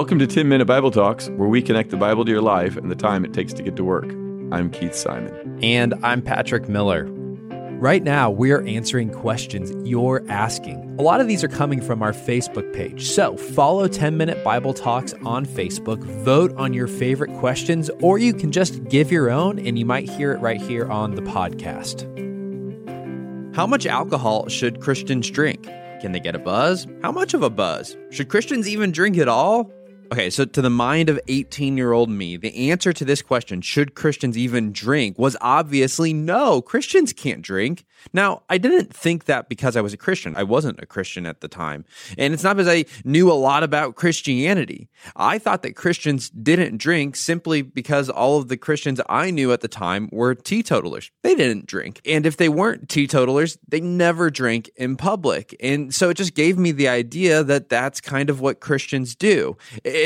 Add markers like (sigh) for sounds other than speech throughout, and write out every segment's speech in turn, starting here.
Welcome to 10 Minute Bible Talks, where we connect the Bible to your life and the time it takes to get to work. I'm Keith Simon. And I'm Patrick Miller. Right now, we're answering questions you're asking. A lot of these are coming from our Facebook page. So follow 10 Minute Bible Talks on Facebook, vote on your favorite questions, or you can just give your own and you might hear it right here on the podcast. How much alcohol should Christians drink? Can they get a buzz? How much of a buzz? Should Christians even drink at all? Okay, so to the mind of 18 year old me, the answer to this question, should Christians even drink, was obviously no. Christians can't drink. Now, I didn't think that because I was a Christian. I wasn't a Christian at the time. And it's not because I knew a lot about Christianity. I thought that Christians didn't drink simply because all of the Christians I knew at the time were teetotalers. They didn't drink. And if they weren't teetotalers, they never drank in public. And so it just gave me the idea that that's kind of what Christians do.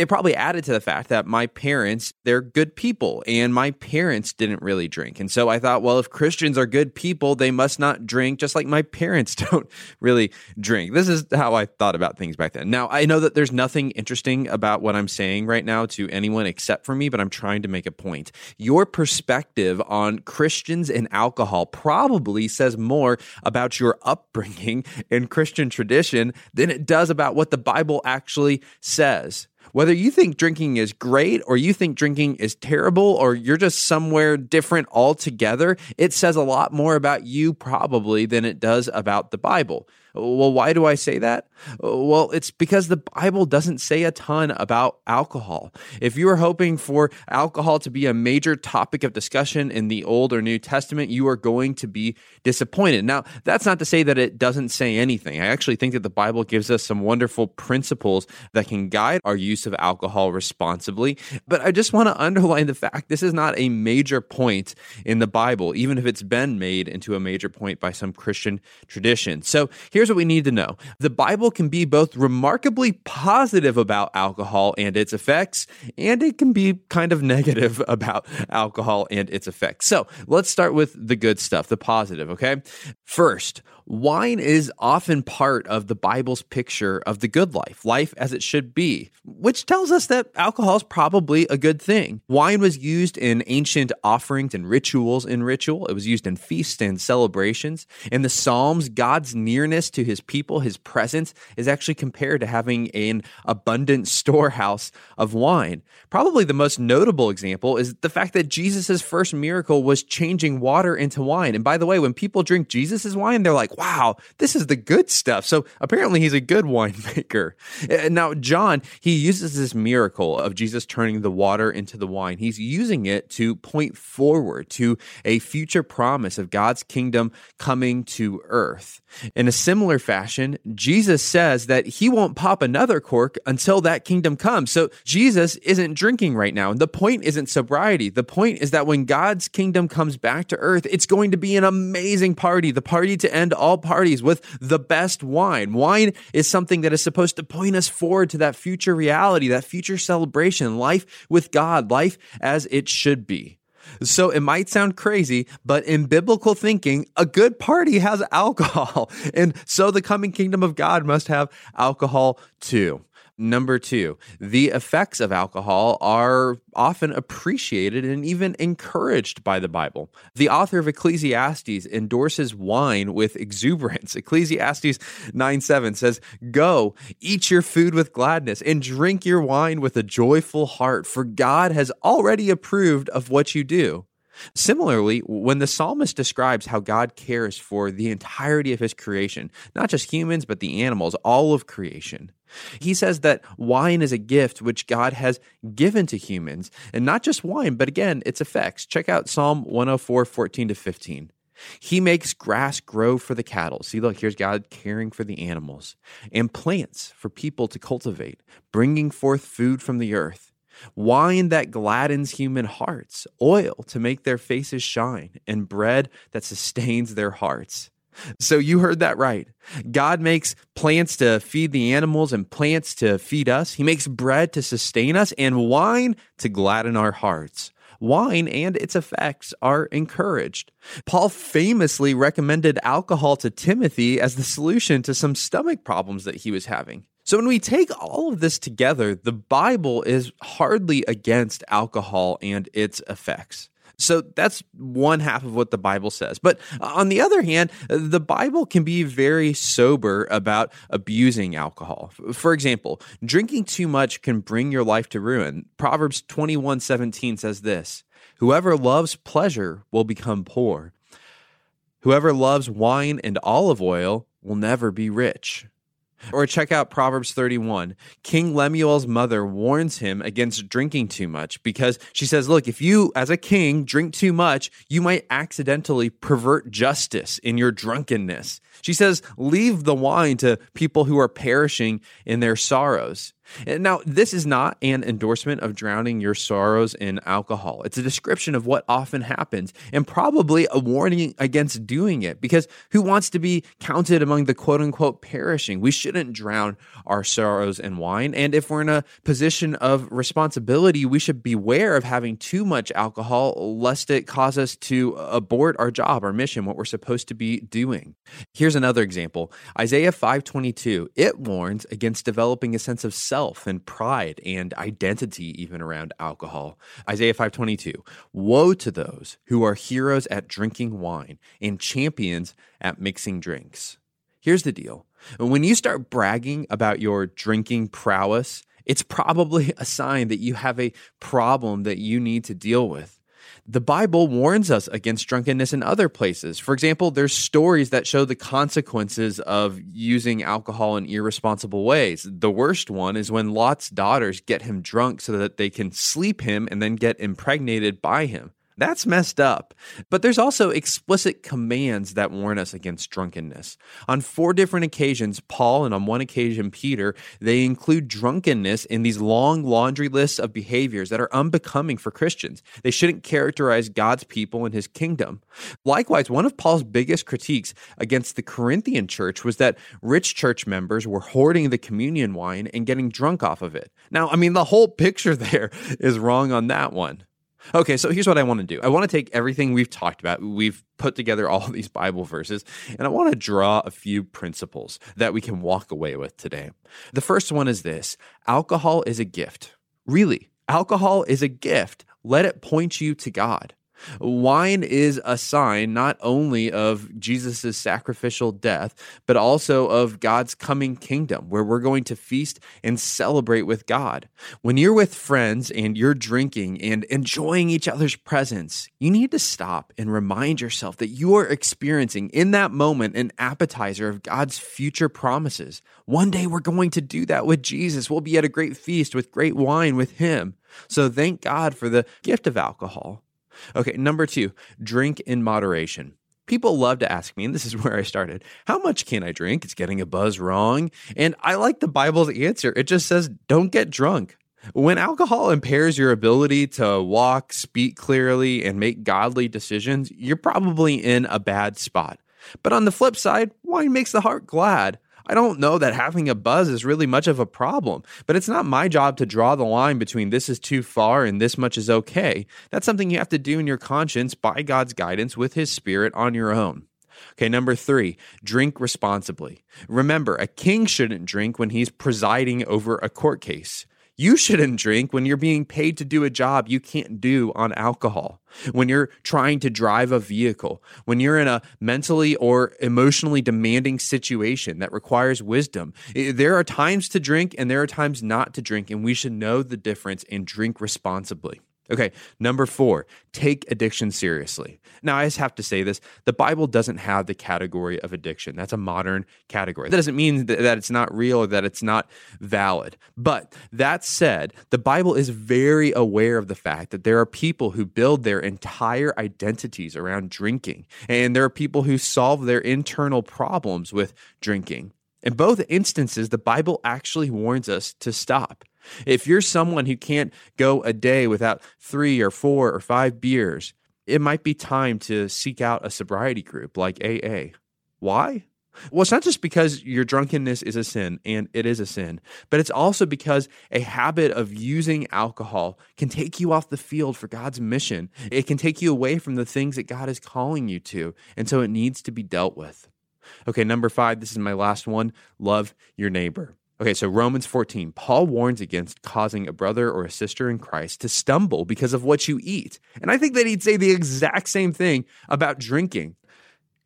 Probably added to the fact that my parents, they're good people, and my parents didn't really drink. And so I thought, well, if Christians are good people, they must not drink, just like my (laughs) parents don't really drink. This is how I thought about things back then. Now, I know that there's nothing interesting about what I'm saying right now to anyone except for me, but I'm trying to make a point. Your perspective on Christians and alcohol probably says more about your upbringing in Christian tradition than it does about what the Bible actually says. Whether you think drinking is great or you think drinking is terrible or you're just somewhere different altogether, it says a lot more about you probably than it does about the Bible. Well, why do I say that? Well, it's because the Bible doesn't say a ton about alcohol. If you are hoping for alcohol to be a major topic of discussion in the Old or New Testament, you are going to be disappointed. Now, that's not to say that it doesn't say anything. I actually think that the Bible gives us some wonderful principles that can guide our use of alcohol responsibly. But I just want to underline the fact this is not a major point in the Bible, even if it's been made into a major point by some Christian tradition. So here's here's what we need to know the Bible can be both remarkably positive about alcohol and its effects, and it can be kind of (laughs) negative about alcohol and its effects. So let's start with the good stuff, the positive, okay? First, wine is often part of the Bible's picture of the good life, life as it should be, which tells us that alcohol is probably a good thing. Wine was used in ancient offerings and rituals in ritual, it was used in feasts and celebrations. In the Psalms, God's nearness to his people, his presence, is actually compared to having an abundant (laughs) storehouse of wine. Probably the most notable example is the fact that Jesus' first miracle was changing water into wine. And by the way, when people drink Jesus' wine, they're like, wow, this is the good stuff. So apparently he's a good (laughs) winemaker. Eh, now, John, he uses this miracle of Jesus turning the water into the wine. He's using it to point forward to a future promise of God's kingdom coming to earth. In a similar fashion, Jesus says that he won't pop another cork until that kingdom comes. So Jesus isn't drinking right now. And the point isn't sobriety. The point is that when God's kingdom comes back to earth, it's going to be an amazing party, the party to end all parties with the best wine. Wine is something that is supposed to point us forward to that future reality, that future celebration, life with God, life as it should be. So it might sound crazy, but in biblical thinking, a good party has (laughs) alcohol. And so the coming kingdom of God must have alcohol too. Number two, the effects of alcohol are often appreciated and even encouraged by the Bible. The author of Ecclesiastes endorses wine with exuberance. (laughs) Ecclesiastes 9 7 says, Go, eat your food with gladness, and drink your wine with a joyful heart, for God has already approved of what you do. Similarly, when the psalmist describes how God cares for the entirety of his creation, not just humans, but the animals, all of creation, he says that wine is a gift which God has given to humans, and not just wine, but again, its effects. Check out Psalm 104, 14 to 15. He makes grass grow for the cattle. See, look, here's God caring for the animals, and plants for people to cultivate, bringing forth food from the earth. Wine that gladdens human hearts, oil to make their faces shine, and bread that sustains their hearts. So you heard that right. God makes plants to feed the animals and plants to feed us. He makes bread to sustain us and wine to gladden our hearts. Wine and its effects are encouraged. Paul famously recommended alcohol to Timothy as the solution to some stomach problems that he was having. So, when we take all of this together, the Bible is hardly against alcohol and its effects. So that's one half of what the Bible says. But on the other hand, the Bible can be very sober about abusing alcohol. For example, drinking too much can bring your life to ruin. Proverbs 21 17 says this Whoever loves pleasure will become poor. Whoever loves wine and olive oil will never be rich. Or check out Proverbs 31. King Lemuel's mother warns him against drinking too much because she says, Look, if you, as a king, drink too much, you might accidentally pervert justice in your drunkenness. She says, Leave the wine to people who are perishing in their sorrows. Now, this is not an endorsement of drowning your sorrows in alcohol. It's a description of what often happens and probably a warning against doing it because who wants to be counted among the quote unquote perishing? We shouldn't drown our sorrows in wine. And if we're in a position of responsibility, we should beware of having too much alcohol lest it cause us to abort our job, our mission, what we're supposed to be doing. Here's another example. Isaiah 5:22. It warns against developing a sense of self and pride and identity even around alcohol. Isaiah 5:22. Woe to those who are heroes at drinking wine and champions at mixing drinks. Here's the deal. When you start bragging about your drinking prowess, it's probably a sign that you have a problem that you need to deal with. The Bible warns us against drunkenness in other places. For example, there's stories that show the consequences of using alcohol in irresponsible ways. The worst one is when Lot's daughters get him drunk so that they can sleep him and then get impregnated by him. That's messed up. But there's also explicit commands that warn us against drunkenness. On four different occasions, Paul and on one occasion, Peter, they include drunkenness in these long laundry lists of behaviors that are unbecoming for Christians. They shouldn't characterize God's people and his kingdom. Likewise, one of Paul's biggest critiques against the Corinthian church was that rich church members were hoarding the communion wine and getting drunk off of it. Now, I mean, the whole picture (laughs) there is wrong on that one. Okay, so here's what I want to do. I want to take everything we've talked about. We've put together all (laughs) these Bible verses, and I want to draw a few principles that we can walk away with today. The first one is this alcohol is a gift. Really, alcohol is a gift. Let it point you to God. Wine is a sign not only of Jesus' sacrificial death, but also of God's coming kingdom, where we're going to feast and celebrate with God. When you're with friends and you're drinking and enjoying each other's presence, you need to stop and remind yourself that you are experiencing in that moment an appetizer of God's future promises. One day we're going to do that with Jesus. We'll be at a great feast with great wine with Him. So thank God for the gift of alcohol. Okay, number two, drink in moderation. People love to ask me, and this is (laughs) where I started, how much can I drink? It's getting a buzz wrong. And I like the Bible's answer. It just says, don't get drunk. When alcohol impairs your ability to walk, speak clearly, and make godly decisions, you're probably in a bad spot. But on the flip side, wine makes the heart glad. I don't know that having a buzz is really much of a problem, but it's not my job to draw the line between this is too far and this much is okay. That's something you have to do in your conscience by God's guidance with His Spirit on your own. Okay, number three, drink responsibly. Remember, a king shouldn't drink when he's presiding over a court case. You shouldn't drink when you're being paid to do a job you can't do on alcohol, when you're trying to drive a vehicle, when you're in a mentally or emotionally demanding situation that requires wisdom. There are times to drink and there are times not to drink, and we should know the difference and drink responsibly. Okay, number four, take addiction seriously. Now, I just have to say this the Bible doesn't have the category of addiction. That's a modern category. That doesn't mean that it's not real or that it's not valid. But that said, the Bible is very aware of the fact that there are people who build their entire identities around drinking, and there are people who solve their internal problems with drinking. In both instances, the Bible actually warns us to stop. If you're someone who can't go a day without three or four or five beers, it might be time to seek out a sobriety group like AA. Why? Well, it's not just because your drunkenness is a sin, and it is a sin, but it's also because a habit of using alcohol can take you off the field for God's mission. It can take you away from the things that God is calling you to, and so it needs to be dealt with. Okay, number five, this is my last one love your neighbor. Okay, so Romans 14, Paul warns against causing a brother or a sister in Christ to stumble because of what you eat. And I think that he'd say the exact same thing about drinking.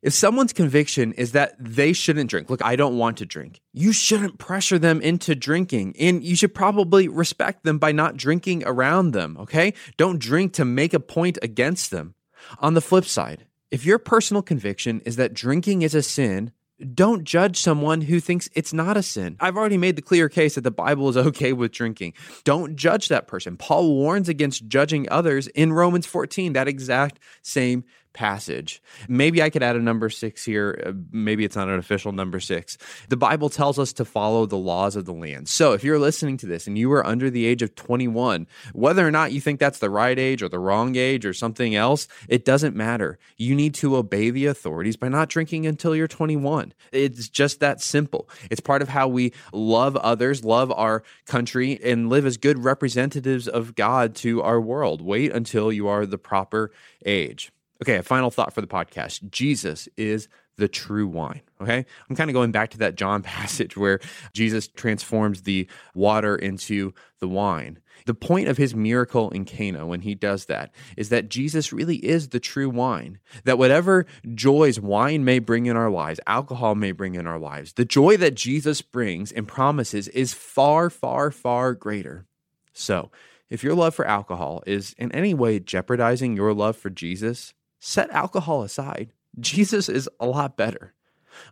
If someone's conviction is that they shouldn't drink, look, I don't want to drink, you shouldn't pressure them into drinking. And you should probably respect them by not drinking around them, okay? Don't drink to make a point against them. On the flip side, if your personal conviction is that drinking is a sin, don't judge someone who thinks it's not a sin. I've already made the clear case that the Bible is (laughs) okay with drinking. Don't judge that person. Paul warns against judging others in Romans 14, that exact same passage. Maybe I could add a number six here. Uh, maybe it's not an official number six. The Bible tells us to follow the laws of the land. So if you're listening to this and you are under the age of 21, whether or not you think that's the right age or the wrong age or something else, it doesn't matter. You need to obey the authorities by not drinking until you're 21. It's just that simple. It's part of how we love others, love our country, and live as good representatives of God to our world. Wait until you are the proper age. Okay, a final thought for the podcast. Jesus is the true wine. Okay. I'm kind of going back to that John (laughs) passage where Jesus transforms the water into the wine. The point of his miracle in Cana when he does that is that Jesus really is the true wine. That whatever joys wine may bring in our lives, alcohol may bring in our lives, the joy that Jesus brings and promises is far, far, far greater. So, if your love for alcohol is in any way jeopardizing your love for Jesus, set alcohol aside. Jesus is a lot better.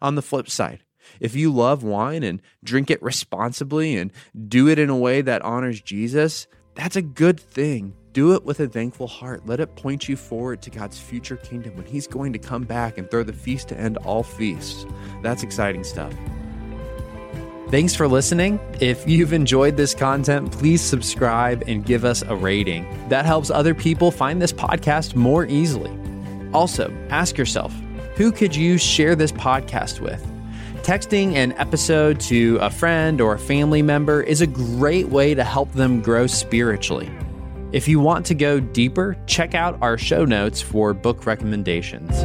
On the flip side, if you love wine and drink it responsibly and do it in a way that honors Jesus, that's a good thing. Do it with a thankful heart. Let it point you forward to God's future kingdom when He's going to come back and throw the feast to end all feasts. That's exciting stuff. Thanks for listening. If you've enjoyed this content, please subscribe and give us a rating. That helps other people find this podcast more easily. Also, ask yourself who could you share this podcast with? Texting an episode to a friend or a family member is a great way to help them grow spiritually. If you want to go deeper, check out our show notes for book recommendations.